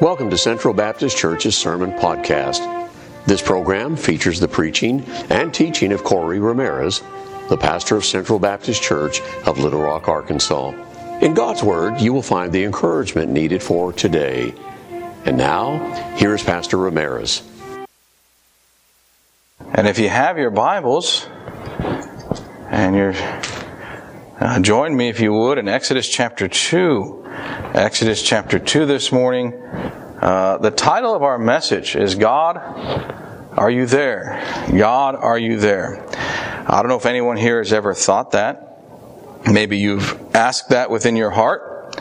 Welcome to Central Baptist Church's Sermon Podcast. This program features the preaching and teaching of Corey Ramirez, the pastor of Central Baptist Church of Little Rock, Arkansas. In God's Word, you will find the encouragement needed for today. And now, here is Pastor Ramirez. And if you have your Bibles, and you're uh, join me if you would in Exodus chapter 2. Exodus chapter 2 this morning. Uh, the title of our message is God, Are You There? God, Are You There? I don't know if anyone here has ever thought that. Maybe you've asked that within your heart.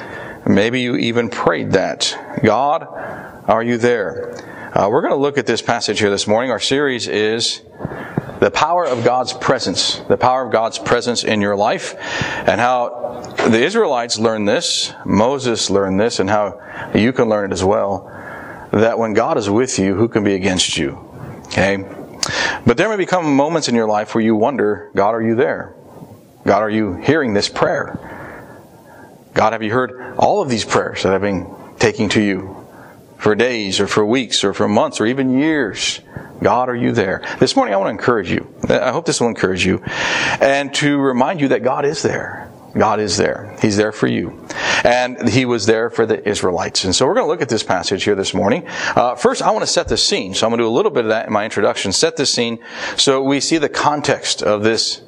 Maybe you even prayed that. God, are you there? Uh, we're going to look at this passage here this morning. Our series is the power of God's presence, the power of God's presence in your life, and how the Israelites learned this, Moses learned this, and how you can learn it as well. That when God is with you, who can be against you? Okay? But there may become moments in your life where you wonder, God, are you there? God, are you hearing this prayer? God, have you heard all of these prayers that I've been taking to you for days or for weeks or for months or even years? God, are you there? This morning I want to encourage you. I hope this will encourage you and to remind you that God is there. God is there. He's there for you. And He was there for the Israelites. And so we're going to look at this passage here this morning. Uh, first, I want to set the scene. So I'm going to do a little bit of that in my introduction. Set the scene so we see the context of this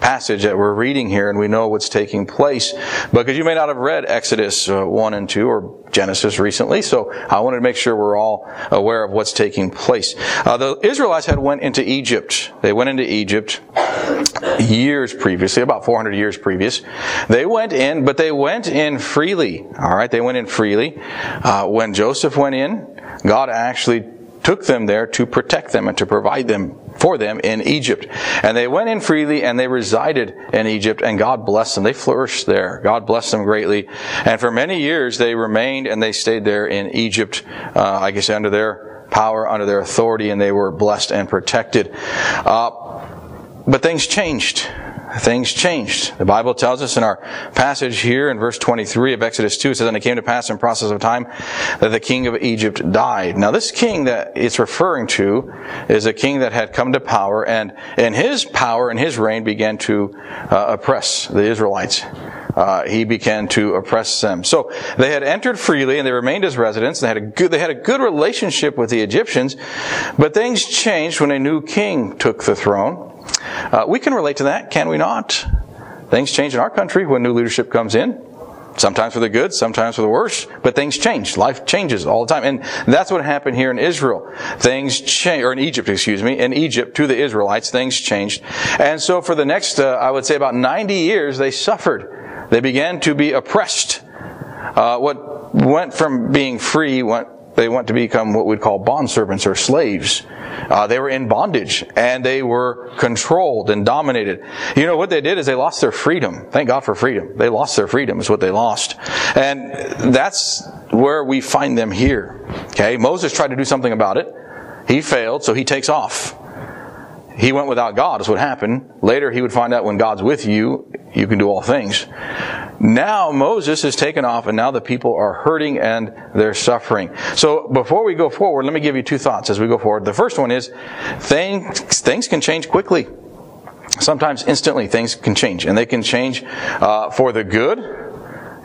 passage that we're reading here and we know what's taking place. Because you may not have read Exodus uh, 1 and 2 or Genesis recently, so I wanted to make sure we're all aware of what's taking place. Uh, the Israelites had went into Egypt. They went into Egypt years previously, about 400 years previous. They went in, but they went in freely. All right, they went in freely. Uh, when Joseph went in, God actually took them there to protect them and to provide them for them in Egypt. And they went in freely and they resided in Egypt and God blessed them. They flourished there. God blessed them greatly. And for many years they remained and they stayed there in Egypt, uh, I guess under their power, under their authority, and they were blessed and protected. Uh, but things changed things changed. The Bible tells us in our passage here in verse 23 of Exodus 2, it says, And it came to pass in process of time that the king of Egypt died. Now this king that it's referring to is a king that had come to power, and in his power and his reign began to uh, oppress the Israelites. Uh, he began to oppress them. So they had entered freely and they remained as residents. They had a good, they had a good relationship with the Egyptians, but things changed when a new king took the throne. Uh, we can relate to that, can we not? Things change in our country when new leadership comes in. Sometimes for the good, sometimes for the worse, but things change. Life changes all the time. And that's what happened here in Israel. Things change, or in Egypt, excuse me, in Egypt to the Israelites, things changed. And so for the next, uh, I would say about 90 years, they suffered. They began to be oppressed. Uh, what went from being free went they want to become what we'd call bond servants or slaves. Uh, they were in bondage and they were controlled and dominated. You know what they did is they lost their freedom. Thank God for freedom. They lost their freedom is what they lost. And that's where we find them here. Okay. Moses tried to do something about it. He failed, so he takes off. He went without God is what happened. Later he would find out when God's with you, you can do all things. Now Moses is taken off and now the people are hurting and they're suffering. So before we go forward, let me give you two thoughts as we go forward. The first one is things, things can change quickly. Sometimes instantly things can change and they can change uh, for the good.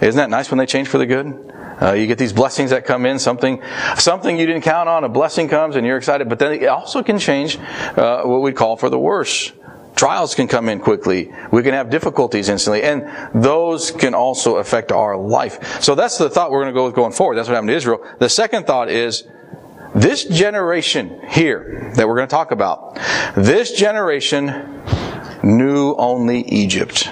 Isn't that nice when they change for the good? Uh, you get these blessings that come in, something, something you didn't count on, a blessing comes and you're excited, but then it also can change uh, what we call for the worse. Trials can come in quickly. We can have difficulties instantly, and those can also affect our life. So that's the thought we're going to go with going forward. That's what happened to Israel. The second thought is, this generation here that we're going to talk about, this generation knew only Egypt.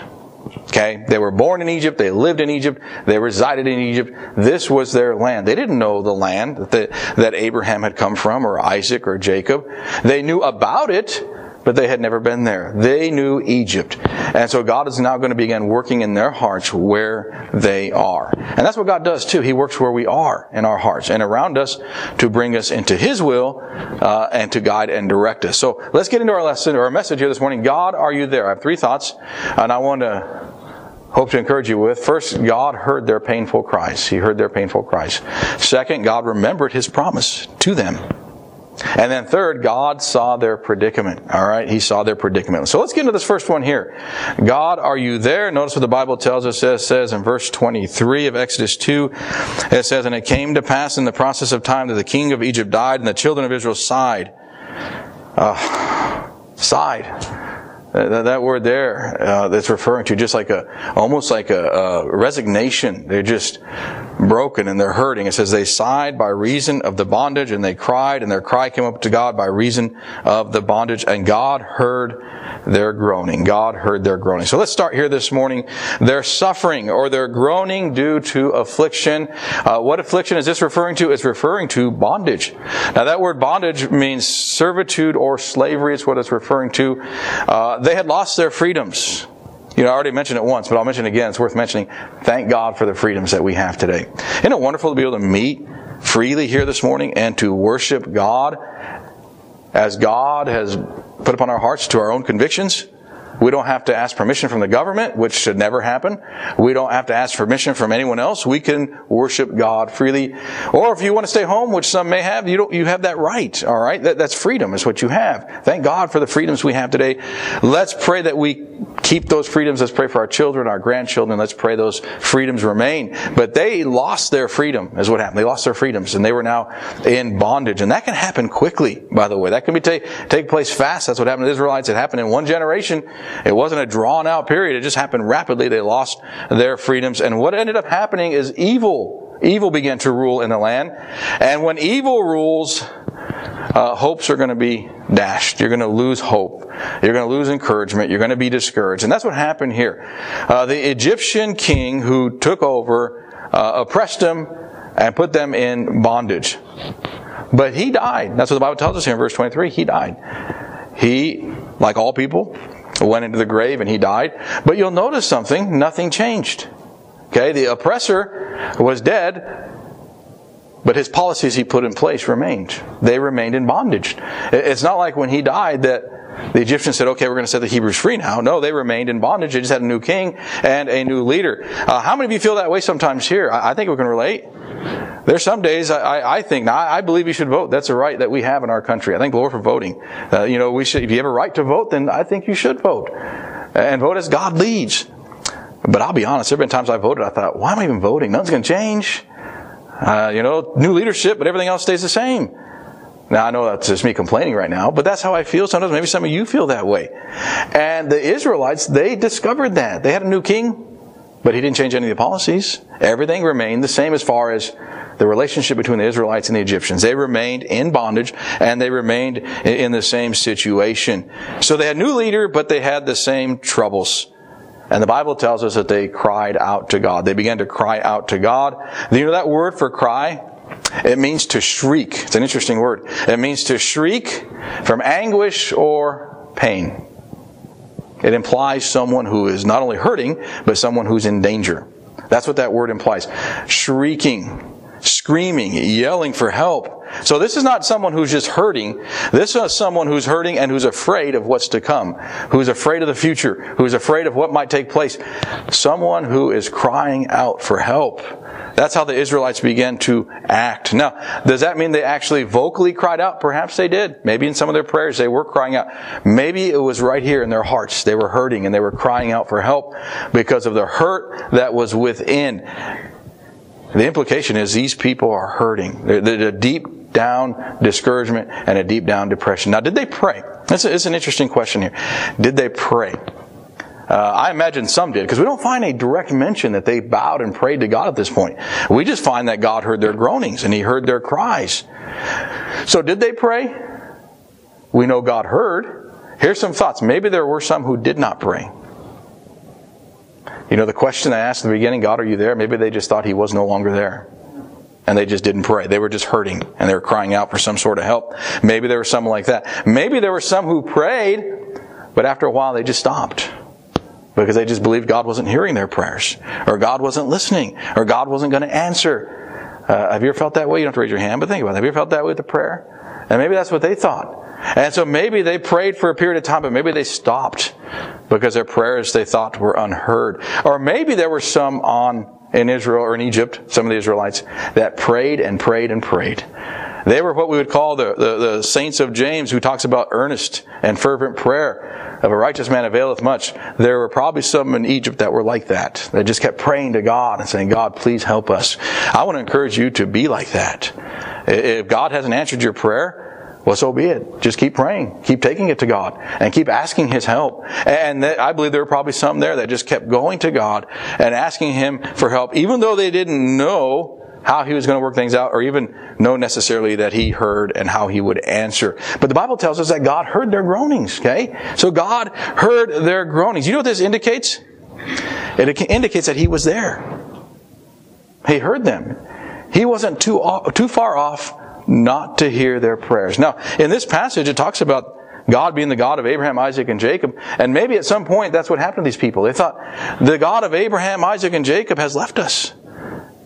Okay? They were born in Egypt. They lived in Egypt. They resided in Egypt. This was their land. They didn't know the land that, that Abraham had come from or Isaac or Jacob. They knew about it, but they had never been there. They knew Egypt. And so God is now going to begin working in their hearts where they are. And that's what God does too. He works where we are in our hearts and around us to bring us into His will uh, and to guide and direct us. So let's get into our lesson or our message here this morning. God, are you there? I have three thoughts and I want to hope to encourage you with. First, God heard their painful cries. He heard their painful cries. Second, God remembered his promise to them. And then third, God saw their predicament. All right, He saw their predicament. So let's get into this first one here. God, are you there? Notice what the Bible tells us. It says in verse 23 of Exodus 2, it says, And it came to pass in the process of time that the king of Egypt died, and the children of Israel sighed. Uh, sighed that, that word there uh, that's referring to just like a almost like a, a, resignation. They're just broken and they're hurting. It says they sighed by reason of the bondage and they cried and their cry came up to god by reason of the bondage and god heard their groaning. God heard their groaning. So let's start here this morning. Their suffering or their groaning due to affliction. Uh, what affliction is this referring to? It's referring to bondage. Now that word bondage means servitude or slavery It's what it's referring to. Uh, they had lost their freedoms. You know, I already mentioned it once, but I'll mention it again. It's worth mentioning. Thank God for the freedoms that we have today. Isn't it wonderful to be able to meet freely here this morning and to worship God as God has put upon our hearts to our own convictions? We don't have to ask permission from the government, which should never happen. We don't have to ask permission from anyone else. We can worship God freely. Or if you want to stay home, which some may have, you don't, you have that right. All right. That, that's freedom is what you have. Thank God for the freedoms we have today. Let's pray that we keep those freedoms. Let's pray for our children, our grandchildren. Let's pray those freedoms remain. But they lost their freedom is what happened. They lost their freedoms and they were now in bondage. And that can happen quickly, by the way. That can be take, take place fast. That's what happened to the Israelites. It happened in one generation. It wasn't a drawn out period. It just happened rapidly. They lost their freedoms. And what ended up happening is evil. Evil began to rule in the land. And when evil rules, uh, hopes are going to be dashed. You're going to lose hope. You're going to lose encouragement. You're going to be discouraged. And that's what happened here. Uh, the Egyptian king who took over uh, oppressed them and put them in bondage. But he died. That's what the Bible tells us here in verse 23. He died. He, like all people, went into the grave and he died. But you'll notice something, nothing changed. Okay, the oppressor was dead, but his policies he put in place remained. They remained in bondage. It's not like when he died that the Egyptians said, okay, we're going to set the Hebrews free now. No, they remained in bondage. They just had a new king and a new leader. Uh, how many of you feel that way sometimes here? I, I think we can relate. There's some days I, I think, now I believe you should vote. That's a right that we have in our country. I thank the Lord for voting. Uh, you know, we should, if you have a right to vote, then I think you should vote. And vote as God leads. But I'll be honest, there have been times I voted, I thought, why am I even voting? Nothing's going to change. Uh, you know, new leadership, but everything else stays the same. Now I know that's just me complaining right now, but that's how I feel sometimes. Maybe some of you feel that way. And the Israelites, they discovered that. They had a new king, but he didn't change any of the policies. Everything remained the same as far as the relationship between the Israelites and the Egyptians. They remained in bondage and they remained in the same situation. So they had new leader, but they had the same troubles. And the Bible tells us that they cried out to God. They began to cry out to God. Do you know that word for cry? It means to shriek. It's an interesting word. It means to shriek from anguish or pain. It implies someone who is not only hurting, but someone who's in danger. That's what that word implies. Shrieking, screaming, yelling for help. So this is not someone who's just hurting. This is someone who's hurting and who's afraid of what's to come, who's afraid of the future, who's afraid of what might take place. Someone who is crying out for help. That's how the Israelites began to act. Now, does that mean they actually vocally cried out? Perhaps they did. Maybe in some of their prayers they were crying out. Maybe it was right here in their hearts. They were hurting and they were crying out for help because of the hurt that was within. The implication is these people are hurting. There's a deep down discouragement and a deep down depression. Now, did they pray? It's, a, it's an interesting question here. Did they pray? Uh, I imagine some did, because we don't find a direct mention that they bowed and prayed to God at this point. We just find that God heard their groanings and He heard their cries. So did they pray? We know God heard. Here's some thoughts. Maybe there were some who did not pray. You know, the question I asked at the beginning, God, are you there? Maybe they just thought He was no longer there. And they just didn't pray. They were just hurting and they were crying out for some sort of help. Maybe there was some like that. Maybe there were some who prayed, but after a while they just stopped because they just believed God wasn't hearing their prayers, or God wasn't listening, or God wasn't going to answer. Uh, have you ever felt that way? You don't have to raise your hand, but think about it. Have you ever felt that way with a prayer? And maybe that's what they thought. And so maybe they prayed for a period of time, but maybe they stopped because their prayers they thought were unheard. Or maybe there were some on in Israel or in Egypt, some of the Israelites, that prayed and prayed and prayed. They were what we would call the, the, the, saints of James, who talks about earnest and fervent prayer of a righteous man availeth much. There were probably some in Egypt that were like that. They just kept praying to God and saying, God, please help us. I want to encourage you to be like that. If God hasn't answered your prayer, well, so be it. Just keep praying. Keep taking it to God and keep asking His help. And I believe there were probably some there that just kept going to God and asking Him for help, even though they didn't know how He was going to work things out or even know necessarily that He heard and how He would answer. But the Bible tells us that God heard their groanings, okay? So God heard their groanings. You know what this indicates? It indicates that He was there. He heard them. He wasn't too, too far off not to hear their prayers. Now, in this passage, it talks about God being the God of Abraham, Isaac, and Jacob. And maybe at some point that's what happened to these people. They thought, the God of Abraham, Isaac, and Jacob has left us.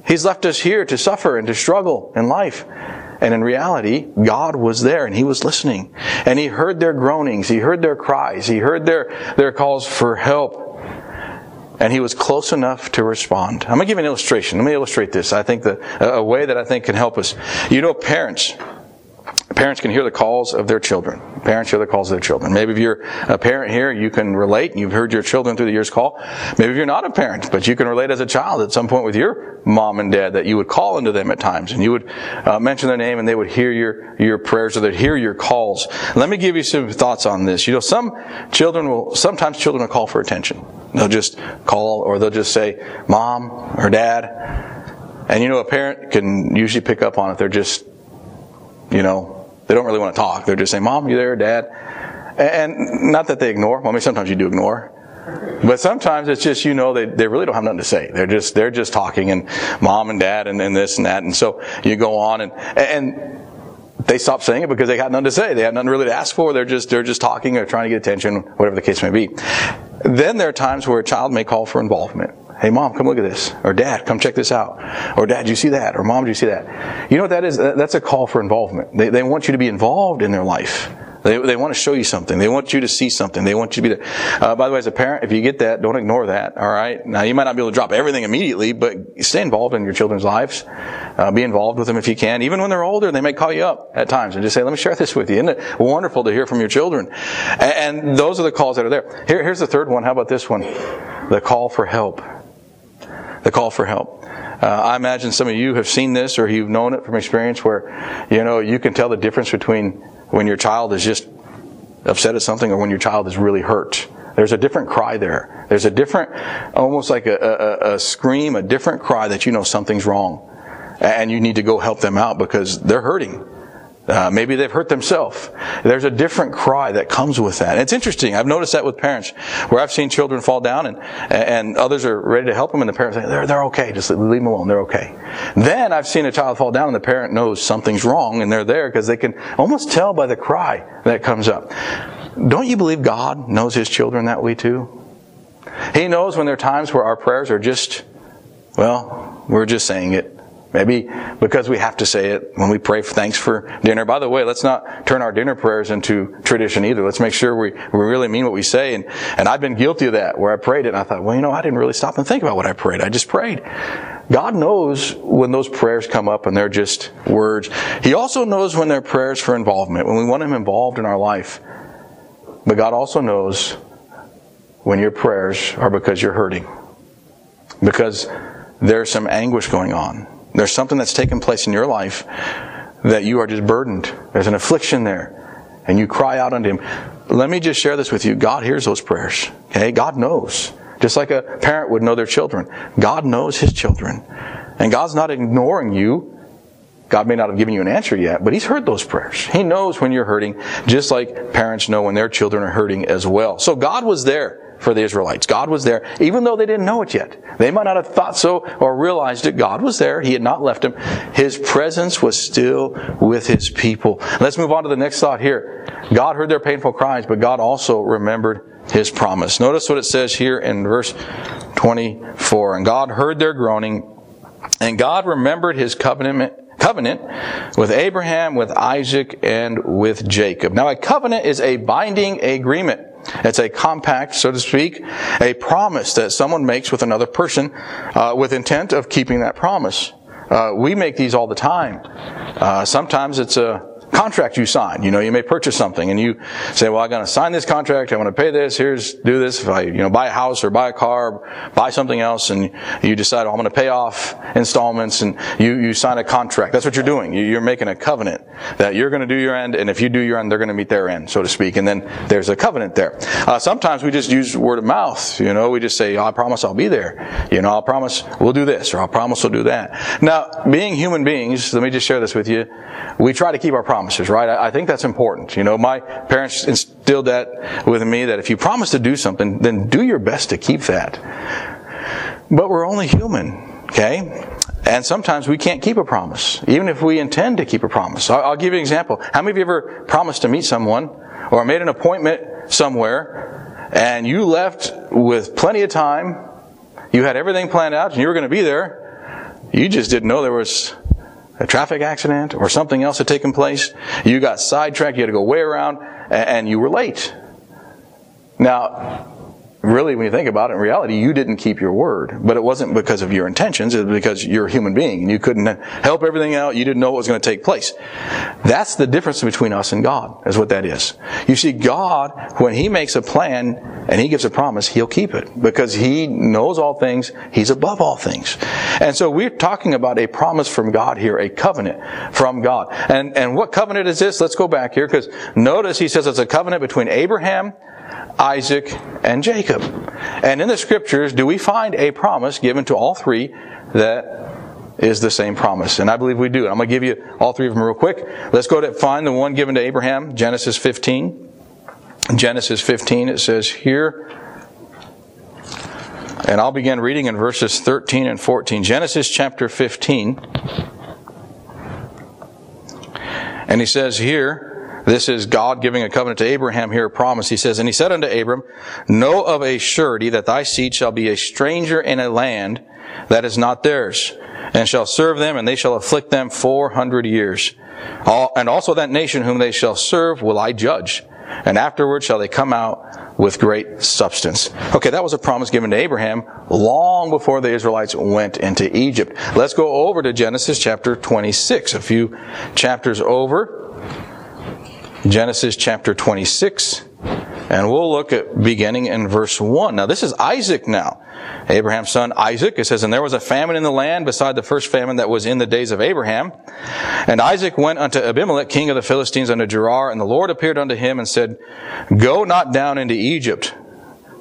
He's left us here to suffer and to struggle in life. And in reality, God was there and He was listening. And He heard their groanings. He heard their cries. He heard their, their calls for help and he was close enough to respond. I'm going to give an illustration. Let me illustrate this. I think that a way that I think can help us. You know, parents, Parents can hear the calls of their children. Parents hear the calls of their children. Maybe if you're a parent here, you can relate you've heard your children through the years call. Maybe if you're not a parent, but you can relate as a child at some point with your mom and dad that you would call into them at times and you would uh, mention their name and they would hear your, your prayers or they'd hear your calls. Let me give you some thoughts on this. You know, some children will, sometimes children will call for attention. They'll just call or they'll just say, mom or dad. And you know, a parent can usually pick up on it. They're just, you know, they don't really want to talk. They're just saying, Mom, you there, Dad? And not that they ignore. Well, I mean, sometimes you do ignore. But sometimes it's just, you know, they, they really don't have nothing to say. They're just, they're just talking and mom and dad and, and this and that. And so you go on and, and they stop saying it because they got nothing to say. They have nothing really to ask for. They're just, they're just talking or trying to get attention, whatever the case may be. Then there are times where a child may call for involvement. Hey, mom, come look at this. Or dad, come check this out. Or dad, do you see that? Or mom, do you see that? You know what that is? That's a call for involvement. They, they want you to be involved in their life. They, they want to show you something. They want you to see something. They want you to be there. Uh, by the way, as a parent, if you get that, don't ignore that. All right. Now, you might not be able to drop everything immediately, but stay involved in your children's lives. Uh, be involved with them if you can. Even when they're older, they may call you up at times and just say, "Let me share this with you." Isn't it wonderful to hear from your children? And, and those are the calls that are there. Here, here's the third one. How about this one? The call for help the call for help. Uh, I imagine some of you have seen this or you've known it from experience where, you know, you can tell the difference between when your child is just upset at something or when your child is really hurt. There's a different cry there. There's a different, almost like a, a, a scream, a different cry that you know something's wrong. And you need to go help them out because they're hurting. Uh, maybe they've hurt themselves. There's a different cry that comes with that. And it's interesting. I've noticed that with parents, where I've seen children fall down and and others are ready to help them, and the parents say they're they're okay. Just leave them alone. They're okay. Then I've seen a child fall down, and the parent knows something's wrong, and they're there because they can almost tell by the cry that comes up. Don't you believe God knows His children that way too? He knows when there are times where our prayers are just, well, we're just saying it. Maybe because we have to say it when we pray for thanks for dinner. By the way, let's not turn our dinner prayers into tradition either. Let's make sure we, we really mean what we say. And, and I've been guilty of that where I prayed it and I thought, well, you know, I didn't really stop and think about what I prayed. I just prayed. God knows when those prayers come up and they're just words. He also knows when they're prayers for involvement, when we want Him involved in our life. But God also knows when your prayers are because you're hurting. Because there's some anguish going on. There's something that's taken place in your life that you are just burdened. There's an affliction there. And you cry out unto Him. Let me just share this with you. God hears those prayers. Okay? God knows. Just like a parent would know their children. God knows His children. And God's not ignoring you. God may not have given you an answer yet, but He's heard those prayers. He knows when you're hurting, just like parents know when their children are hurting as well. So God was there for the Israelites. God was there, even though they didn't know it yet. They might not have thought so or realized it. God was there. He had not left them. His presence was still with his people. Let's move on to the next thought here. God heard their painful cries, but God also remembered his promise. Notice what it says here in verse 24. And God heard their groaning, and God remembered his covenant covenant with Abraham, with Isaac, and with Jacob. Now, a covenant is a binding agreement. It's a compact, so to speak, a promise that someone makes with another person uh, with intent of keeping that promise. Uh, we make these all the time. Uh, sometimes it's a contract you sign. You know, you may purchase something and you say, well, I'm going to sign this contract. I'm going to pay this. Here's, do this. If I, you know, buy a house or buy a car, buy something else and you decide, oh, I'm going to pay off installments and you, you sign a contract. That's what you're doing. You're making a covenant that you're going to do your end and if you do your end, they're going to meet their end, so to speak. And then there's a covenant there. Uh, sometimes we just use word of mouth. You know, we just say, oh, I promise I'll be there. You know, I'll promise we'll do this or I'll promise we'll do that. Now, being human beings, let me just share this with you. We try to keep our promise promises, right? I, I think that's important. You know, my parents instilled that with me that if you promise to do something, then do your best to keep that. But we're only human, okay? And sometimes we can't keep a promise, even if we intend to keep a promise. I'll, I'll give you an example. How many of you ever promised to meet someone or made an appointment somewhere and you left with plenty of time, you had everything planned out and you were going to be there, you just didn't know there was a traffic accident or something else had taken place. You got sidetracked, you had to go way around, and you were late. Now, really, when you think about it, in reality, you didn't keep your word. But it wasn't because of your intentions, it was because you're a human being and you couldn't help everything out. You didn't know what was going to take place. That's the difference between us and God, is what that is. You see, God, when He makes a plan and He gives a promise, He'll keep it because He knows all things. He's above all things. And so we're talking about a promise from God here, a covenant from God. And, and what covenant is this? Let's go back here because notice He says it's a covenant between Abraham, Isaac, and Jacob. And in the scriptures, do we find a promise given to all three that is the same promise? And I believe we do. I'm going to give you all three of them real quick. Let's go to find the one given to Abraham, Genesis 15. Genesis 15, it says here, and I'll begin reading in verses 13 and 14. Genesis chapter 15. And he says here, this is God giving a covenant to Abraham here, a promise. He says, And he said unto Abram, Know of a surety that thy seed shall be a stranger in a land that is not theirs, and shall serve them, and they shall afflict them four hundred years. And also that nation whom they shall serve will I judge, and afterward shall they come out with great substance. Okay, that was a promise given to Abraham long before the Israelites went into Egypt. Let's go over to Genesis chapter 26, a few chapters over. Genesis chapter 26, and we'll look at beginning in verse 1. Now, this is Isaac now. Abraham's son Isaac. It says, And there was a famine in the land beside the first famine that was in the days of Abraham. And Isaac went unto Abimelech, king of the Philistines, unto Gerar, and the Lord appeared unto him and said, Go not down into Egypt.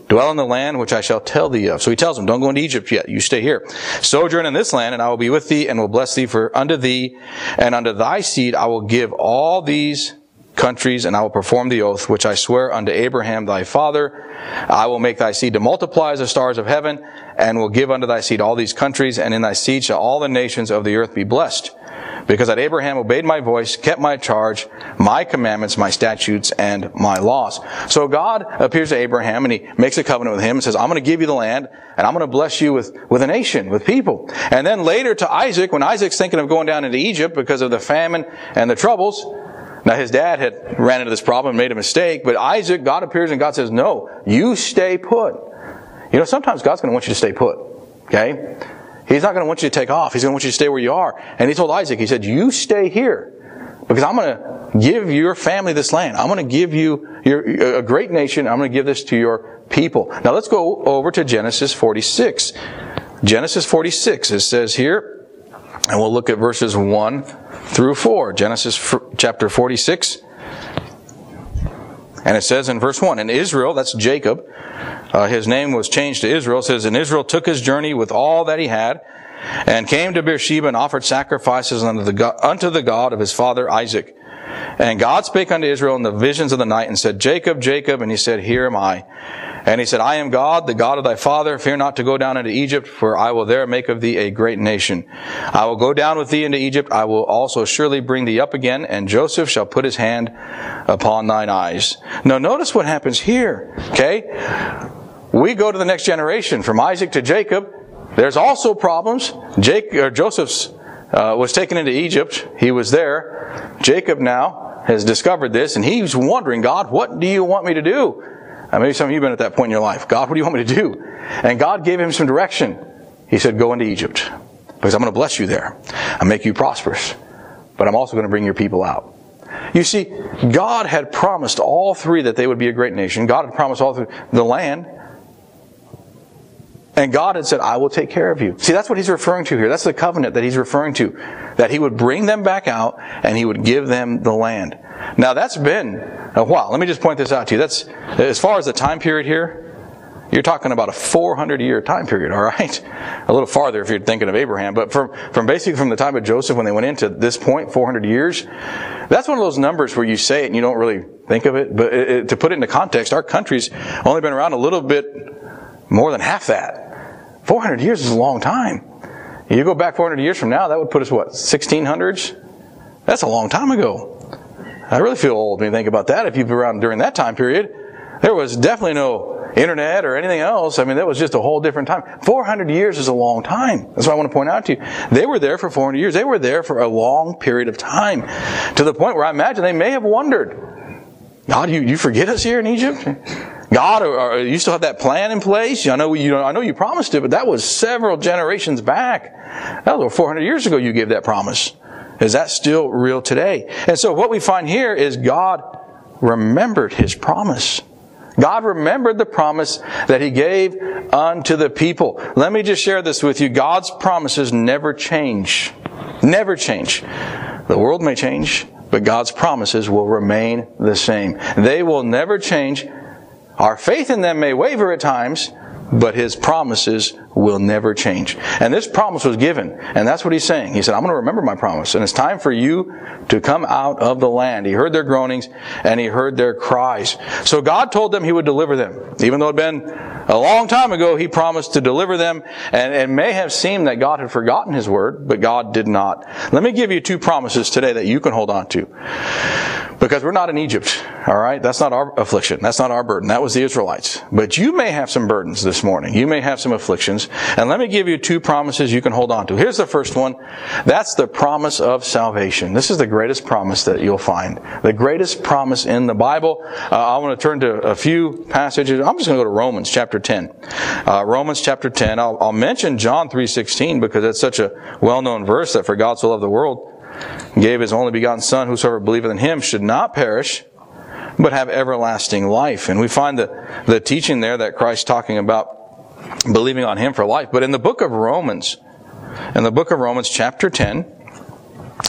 Dwell in the land which I shall tell thee of. So he tells him, don't go into Egypt yet. You stay here. Sojourn in this land, and I will be with thee, and will bless thee for unto thee, and unto thy seed I will give all these countries, and I will perform the oath which I swear unto Abraham thy father. I will make thy seed to multiply as the stars of heaven, and will give unto thy seed all these countries, and in thy seed shall all the nations of the earth be blessed. Because that Abraham obeyed my voice, kept my charge, my commandments, my statutes, and my laws. So God appears to Abraham and he makes a covenant with him and says, I'm going to give you the land and I'm going to bless you with, with a nation, with people. And then later to Isaac, when Isaac's thinking of going down into Egypt because of the famine and the troubles, now his dad had ran into this problem and made a mistake, but Isaac, God appears and God says, no, you stay put. You know, sometimes God's going to want you to stay put. Okay? He's not going to want you to take off. He's going to want you to stay where you are. And he told Isaac, he said, you stay here because I'm going to give your family this land. I'm going to give you your, a great nation. I'm going to give this to your people. Now let's go over to Genesis 46. Genesis 46, it says here, and we'll look at verses 1 through 4. Genesis chapter 46. And it says in verse 1, in Israel, that's Jacob, uh, his name was changed to Israel, says, And Israel took his journey with all that he had, and came to Beersheba and offered sacrifices unto the, God, unto the God of his father Isaac. And God spake unto Israel in the visions of the night and said, Jacob, Jacob, and he said, Here am I. And he said, I am God, the God of thy father. Fear not to go down into Egypt, for I will there make of thee a great nation. I will go down with thee into Egypt. I will also surely bring thee up again, and Joseph shall put his hand upon thine eyes. Now notice what happens here. Okay? We go to the next generation, from Isaac to Jacob. There's also problems. Jake, or Joseph's uh, was taken into Egypt. He was there. Jacob now has discovered this, and he's wondering, God, what do you want me to do? Maybe some of you have been at that point in your life. God, what do you want me to do? And God gave him some direction. He said, Go into Egypt because I'm going to bless you there. I'll make you prosperous, but I'm also going to bring your people out. You see, God had promised all three that they would be a great nation. God had promised all three the land. And God had said, I will take care of you. See, that's what he's referring to here. That's the covenant that he's referring to. That he would bring them back out and he would give them the land. Now that's been a while. Let me just point this out to you. That's, as far as the time period here, you're talking about a 400 year time period, all right? A little farther if you're thinking of Abraham, but from, from basically from the time of Joseph when they went into this point, 400 years, that's one of those numbers where you say it and you don't really think of it. But it, it, to put it into context, our country's only been around a little bit more than half that. 400 years is a long time. You go back 400 years from now, that would put us what, 1600s? That's a long time ago. I really feel old when you think about that. If you've been around during that time period, there was definitely no internet or anything else. I mean, that was just a whole different time. 400 years is a long time. That's what I want to point out to you. They were there for 400 years. They were there for a long period of time to the point where I imagine they may have wondered, God, you, you forget us here in Egypt? God, or, you still have that plan in place? I know you, I know you promised it, but that was several generations back. That was 400 years ago you gave that promise. Is that still real today? And so what we find here is God remembered His promise. God remembered the promise that He gave unto the people. Let me just share this with you. God's promises never change. Never change. The world may change, but God's promises will remain the same. They will never change. Our faith in them may waver at times, but his promises will never change. And this promise was given, and that's what he's saying. He said, I'm going to remember my promise, and it's time for you to come out of the land. He heard their groanings, and he heard their cries. So God told them he would deliver them. Even though it had been a long time ago, he promised to deliver them, and it may have seemed that God had forgotten his word, but God did not. Let me give you two promises today that you can hold on to. Because we're not in Egypt, alright? That's not our affliction. That's not our burden. That was the Israelites. But you may have some burdens this morning. You may have some afflictions. And let me give you two promises you can hold on to. Here's the first one. That's the promise of salvation. This is the greatest promise that you'll find. The greatest promise in the Bible. Uh, I want to turn to a few passages. I'm just going to go to Romans chapter 10. Uh, Romans chapter 10. I'll, I'll mention John 3.16 because it's such a well-known verse that for God so loved the world gave his only begotten son whosoever believeth in him should not perish but have everlasting life and we find the, the teaching there that christ talking about believing on him for life but in the book of romans in the book of romans chapter 10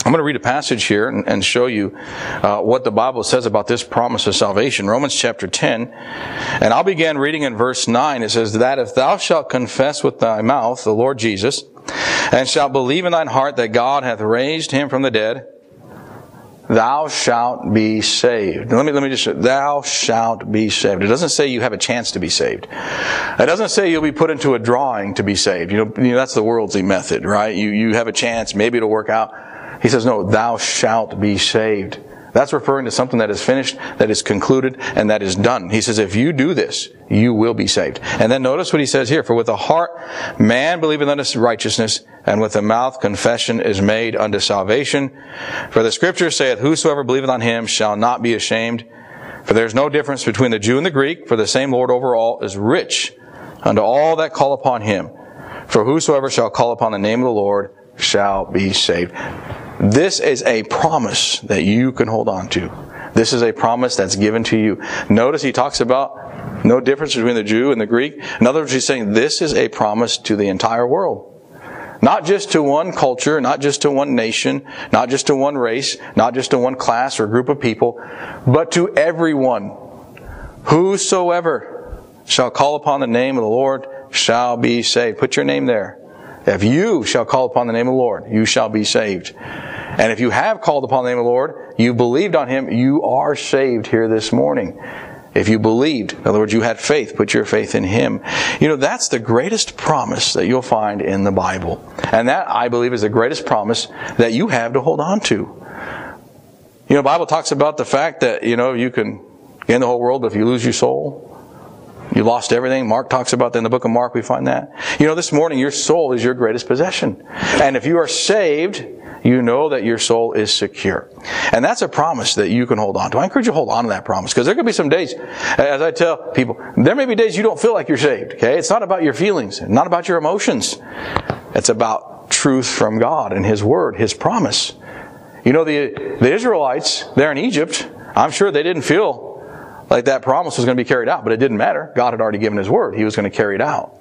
I'm going to read a passage here and, and show you uh, what the Bible says about this promise of salvation. Romans chapter 10. And I'll begin reading in verse 9. It says, That if thou shalt confess with thy mouth the Lord Jesus, and shalt believe in thine heart that God hath raised him from the dead, thou shalt be saved. Let me, let me just, thou shalt be saved. It doesn't say you have a chance to be saved. It doesn't say you'll be put into a drawing to be saved. You know, you know that's the worldly method, right? You, you have a chance, maybe it'll work out. He says, no, thou shalt be saved. That's referring to something that is finished, that is concluded, and that is done. He says, if you do this, you will be saved. And then notice what he says here. For with the heart man believeth unto righteousness, and with the mouth confession is made unto salvation. For the scripture saith, Whosoever believeth on him shall not be ashamed. For there is no difference between the Jew and the Greek, for the same Lord over all is rich unto all that call upon him. For whosoever shall call upon the name of the Lord shall be saved. This is a promise that you can hold on to. This is a promise that's given to you. Notice he talks about no difference between the Jew and the Greek. In other words, he's saying this is a promise to the entire world. Not just to one culture, not just to one nation, not just to one race, not just to one class or group of people, but to everyone. Whosoever shall call upon the name of the Lord shall be saved. Put your name there. If you shall call upon the name of the Lord, you shall be saved. And if you have called upon the name of the Lord, you believed on him, you are saved here this morning. If you believed, in other words, you had faith, put your faith in Him. You know, that's the greatest promise that you'll find in the Bible. And that, I believe, is the greatest promise that you have to hold on to. You know, Bible talks about the fact that, you know, you can gain the whole world, but if you lose your soul, you lost everything. Mark talks about that in the book of Mark, we find that. You know, this morning, your soul is your greatest possession. And if you are saved, you know that your soul is secure. And that's a promise that you can hold on to. I encourage you to hold on to that promise because there could be some days, as I tell people, there may be days you don't feel like you're saved. Okay. It's not about your feelings, not about your emotions. It's about truth from God and His Word, His promise. You know, the, the Israelites there in Egypt, I'm sure they didn't feel like that promise was going to be carried out, but it didn't matter. God had already given His word. He was going to carry it out.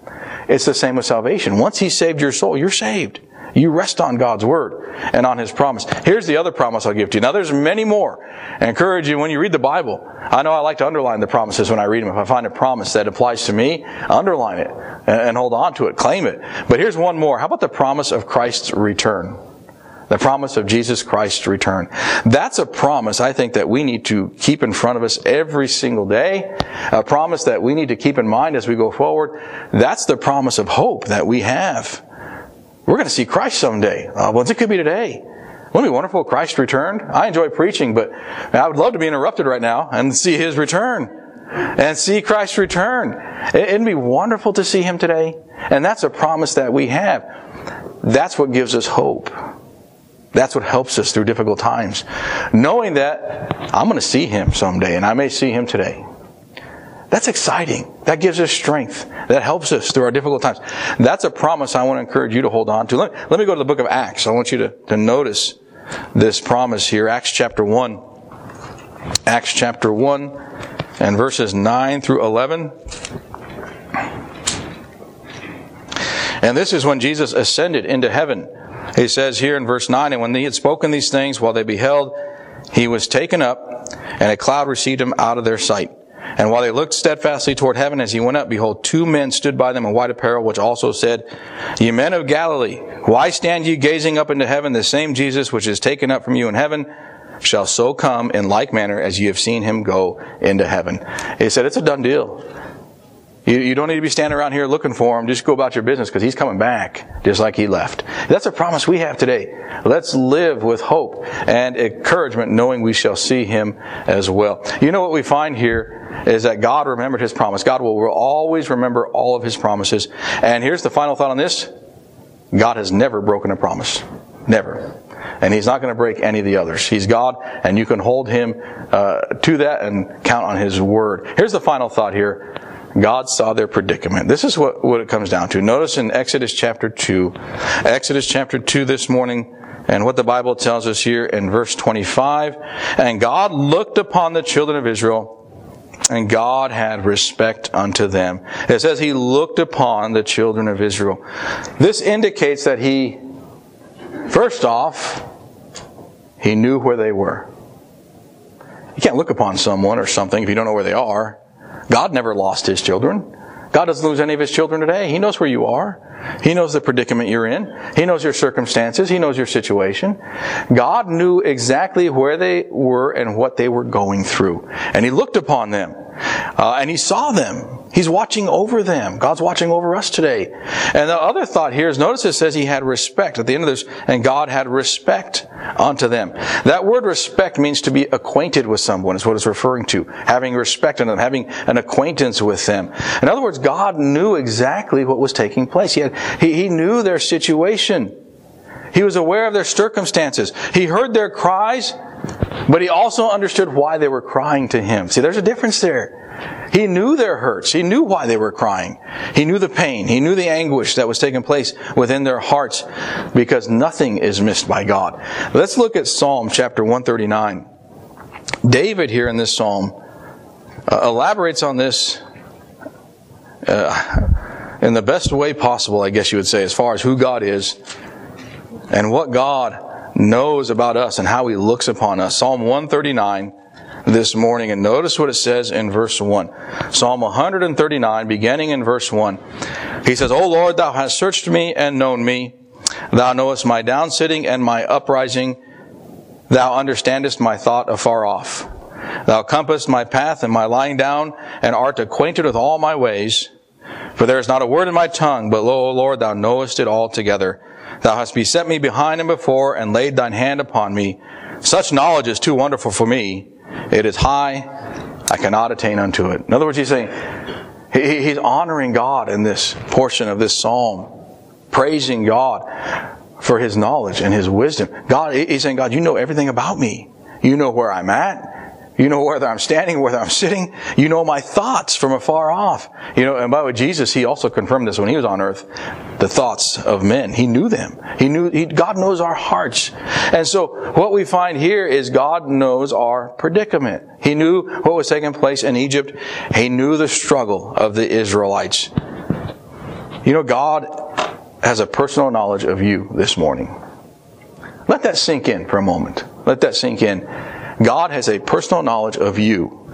It's the same with salvation. Once He saved your soul, you're saved. You rest on God's word and on His promise. Here's the other promise I'll give to you. Now there's many more. I encourage you when you read the Bible. I know I like to underline the promises when I read them. If I find a promise that applies to me, underline it and hold on to it, claim it. But here's one more. How about the promise of Christ's return? The promise of Jesus Christ's return. That's a promise I think that we need to keep in front of us every single day. A promise that we need to keep in mind as we go forward. That's the promise of hope that we have. We're going to see Christ someday. Uh, well, it could be today. Wouldn't it be wonderful Christ returned? I enjoy preaching, but I would love to be interrupted right now and see His return. And see Christ return. It'd be wonderful to see Him today. And that's a promise that we have. That's what gives us hope. That's what helps us through difficult times. Knowing that I'm going to see him someday and I may see him today. That's exciting. That gives us strength. That helps us through our difficult times. That's a promise I want to encourage you to hold on to. Let, let me go to the book of Acts. I want you to, to notice this promise here. Acts chapter 1. Acts chapter 1 and verses 9 through 11. And this is when Jesus ascended into heaven he says here in verse 9, And when he had spoken these things, while they beheld, he was taken up, and a cloud received him out of their sight. And while they looked steadfastly toward heaven as he went up, behold, two men stood by them in white apparel, which also said, Ye men of Galilee, why stand ye gazing up into heaven? The same Jesus which is taken up from you in heaven shall so come in like manner as ye have seen him go into heaven. He said, it's a done deal. You, you don't need to be standing around here looking for him. Just go about your business because he's coming back just like he left. That's a promise we have today. Let's live with hope and encouragement knowing we shall see him as well. You know what we find here is that God remembered his promise. God will always remember all of his promises. And here's the final thought on this. God has never broken a promise. Never. And he's not going to break any of the others. He's God, and you can hold him uh, to that and count on his word. Here's the final thought here. God saw their predicament. This is what, what it comes down to. Notice in Exodus chapter 2, Exodus chapter 2 this morning, and what the Bible tells us here in verse 25. And God looked upon the children of Israel, and God had respect unto them. It says he looked upon the children of Israel. This indicates that he, first off, he knew where they were. You can't look upon someone or something if you don't know where they are. God never lost his children. God doesn't lose any of his children today. He knows where you are. He knows the predicament you're in. He knows your circumstances. He knows your situation. God knew exactly where they were and what they were going through. And He looked upon them. Uh, and He saw them. He's watching over them. God's watching over us today. And the other thought here is notice it says he had respect at the end of this, and God had respect unto them. That word respect means to be acquainted with someone, is what it's referring to. Having respect in them, having an acquaintance with them. In other words, God knew exactly what was taking place. He, had, he, he knew their situation. He was aware of their circumstances. He heard their cries, but he also understood why they were crying to him. See, there's a difference there. He knew their hurts. He knew why they were crying. He knew the pain. He knew the anguish that was taking place within their hearts because nothing is missed by God. Let's look at Psalm chapter 139. David here in this psalm uh, elaborates on this uh, in the best way possible, I guess you would say, as far as who God is and what God knows about us and how he looks upon us. Psalm 139 this morning. And notice what it says in verse 1. Psalm 139, beginning in verse 1. He says, O Lord, thou hast searched me and known me. Thou knowest my downsitting and my uprising. Thou understandest my thought afar off. Thou compassest my path and my lying down, and art acquainted with all my ways. For there is not a word in my tongue, but lo, O Lord, thou knowest it altogether. Thou hast beset me behind and before, and laid thine hand upon me. Such knowledge is too wonderful for me. It is high, I cannot attain unto it. In other words, he's saying, he's honoring God in this portion of this psalm, praising God for his knowledge and his wisdom. God, he's saying, God, you know everything about me. You know where I'm at. You know whether I'm standing, whether I'm sitting. You know my thoughts from afar off. You know, and by the way, Jesus, he also confirmed this when he was on earth. The thoughts of men. He knew them. He knew, he, God knows our hearts. And so what we find here is God knows our predicament. He knew what was taking place in Egypt. He knew the struggle of the Israelites. You know, God has a personal knowledge of you this morning. Let that sink in for a moment. Let that sink in. God has a personal knowledge of you.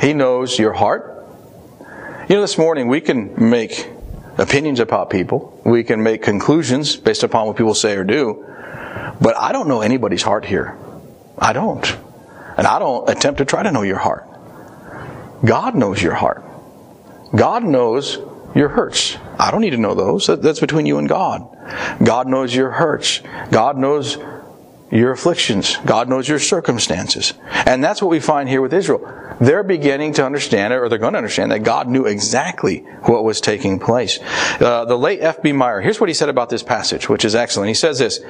He knows your heart. You know, this morning we can make opinions about people. We can make conclusions based upon what people say or do. But I don't know anybody's heart here. I don't. And I don't attempt to try to know your heart. God knows your heart. God knows your hurts. I don't need to know those. That's between you and God. God knows your hurts. God knows your afflictions. God knows your circumstances. And that's what we find here with Israel. They're beginning to understand or they're going to understand that God knew exactly what was taking place. Uh, the late F.B. Meyer, here's what he said about this passage, which is excellent. He says this.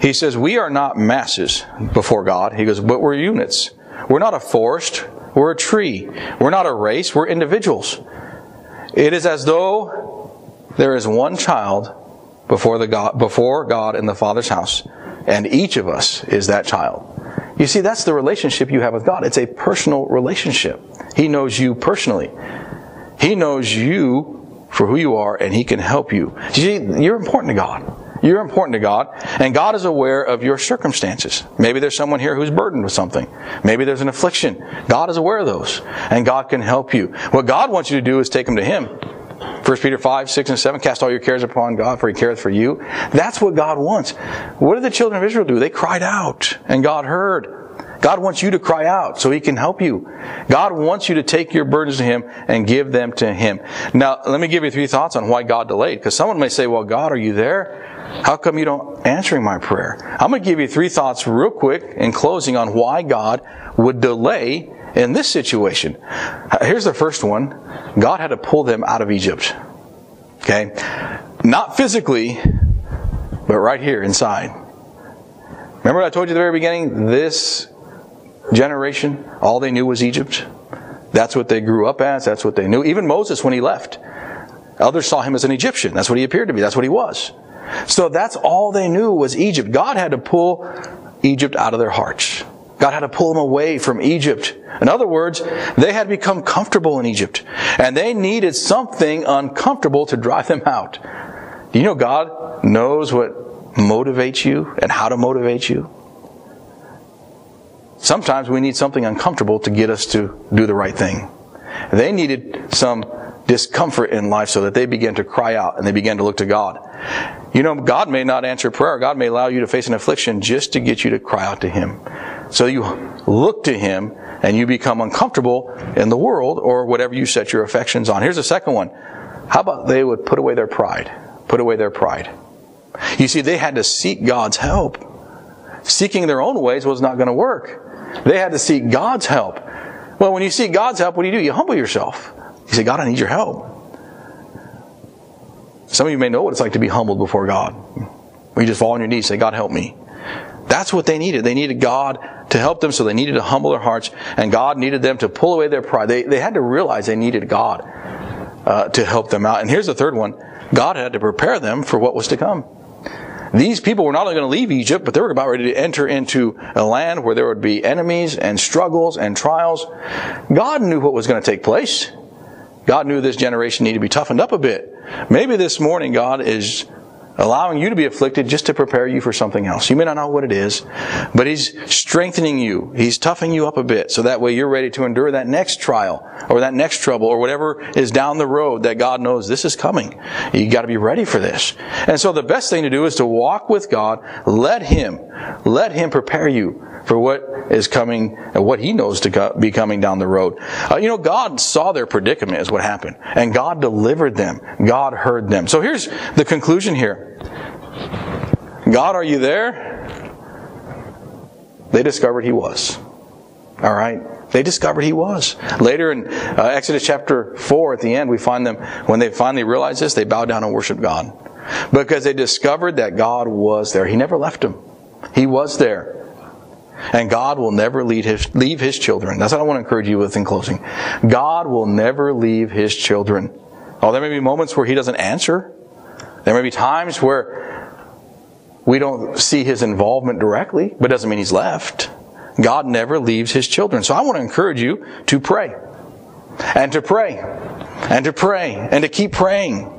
He says, We are not masses before God. He goes, but we're units. We're not a forest. We're a tree. We're not a race. We're individuals. It is as though there is one child before the God, before God in the Father's house and each of us is that child. You see, that's the relationship you have with God. It's a personal relationship. He knows you personally. He knows you for who you are, and He can help you. You see, you're important to God. You're important to God, and God is aware of your circumstances. Maybe there's someone here who's burdened with something. Maybe there's an affliction. God is aware of those, and God can help you. What God wants you to do is take them to Him. 1 Peter 5, 6, and 7, cast all your cares upon God, for he careth for you. That's what God wants. What did the children of Israel do? They cried out, and God heard. God wants you to cry out so He can help you. God wants you to take your burdens to Him and give them to Him. Now, let me give you three thoughts on why God delayed. Because someone may say, well, God, are you there? How come you don't answering my prayer? I'm going to give you three thoughts real quick in closing on why God would delay in this situation. Here's the first one. God had to pull them out of Egypt. Okay? Not physically, but right here inside. Remember what I told you at the very beginning? This generation, all they knew was Egypt. That's what they grew up as. That's what they knew. Even Moses, when he left, others saw him as an Egyptian. That's what he appeared to be. That's what he was. So that's all they knew was Egypt. God had to pull Egypt out of their hearts. God had to pull them away from Egypt. In other words, they had become comfortable in Egypt. And they needed something uncomfortable to drive them out. Do you know God knows what motivates you and how to motivate you? Sometimes we need something uncomfortable to get us to do the right thing. They needed some discomfort in life so that they began to cry out and they began to look to God. You know, God may not answer prayer. God may allow you to face an affliction just to get you to cry out to Him. So you look to Him and you become uncomfortable in the world or whatever you set your affections on. Here's the second one. How about they would put away their pride? Put away their pride. You see, they had to seek God's help. Seeking their own ways was not going to work. They had to seek God's help. Well, when you seek God's help, what do you do? You humble yourself. You say, God, I need your help. Some of you may know what it's like to be humbled before God. You just fall on your knees, say, God, help me. That's what they needed. They needed God to help them, so they needed to humble their hearts, and God needed them to pull away their pride. They, they had to realize they needed God uh, to help them out. And here's the third one God had to prepare them for what was to come. These people were not only going to leave Egypt, but they were about ready to enter into a land where there would be enemies and struggles and trials. God knew what was going to take place. God knew this generation needed to be toughened up a bit. Maybe this morning God is allowing you to be afflicted just to prepare you for something else. You may not know what it is, but He's strengthening you. He's toughening you up a bit so that way you're ready to endure that next trial or that next trouble or whatever is down the road that God knows this is coming. You got to be ready for this. And so the best thing to do is to walk with God. Let Him, let Him prepare you for what is coming and what he knows to be coming down the road. Uh, you know, God saw their predicament is what happened. And God delivered them. God heard them. So here's the conclusion here. God, are you there? They discovered he was. All right? They discovered he was. Later in uh, Exodus chapter 4, at the end, we find them, when they finally realize this, they bow down and worship God. because they discovered that God was there. He never left them. He was there. And God will never leave his, leave his children. That's what I want to encourage you with in closing. God will never leave his children. Oh, there may be moments where he doesn't answer. There may be times where we don't see his involvement directly, but it doesn't mean he's left. God never leaves his children. So I want to encourage you to pray. And to pray. And to pray. And to keep praying.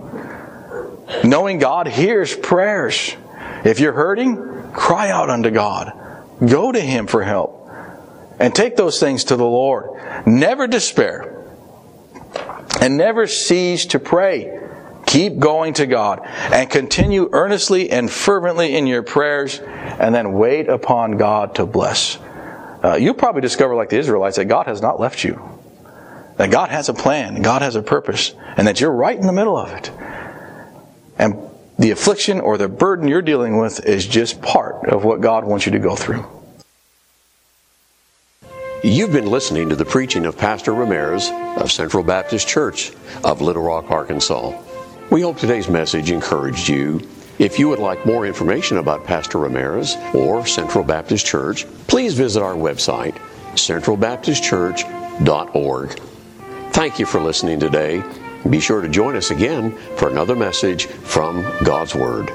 Knowing God hears prayers. If you're hurting, cry out unto God. Go to Him for help. And take those things to the Lord. Never despair. And never cease to pray. Keep going to God and continue earnestly and fervently in your prayers and then wait upon God to bless. Uh, you'll probably discover, like the Israelites, that God has not left you. That God has a plan, God has a purpose, and that you're right in the middle of it. And the affliction or the burden you're dealing with is just part of what God wants you to go through. You've been listening to the preaching of Pastor Ramirez of Central Baptist Church of Little Rock, Arkansas. We hope today's message encouraged you. If you would like more information about Pastor Ramirez or Central Baptist Church, please visit our website, centralbaptistchurch.org. Thank you for listening today. Be sure to join us again for another message from God's Word.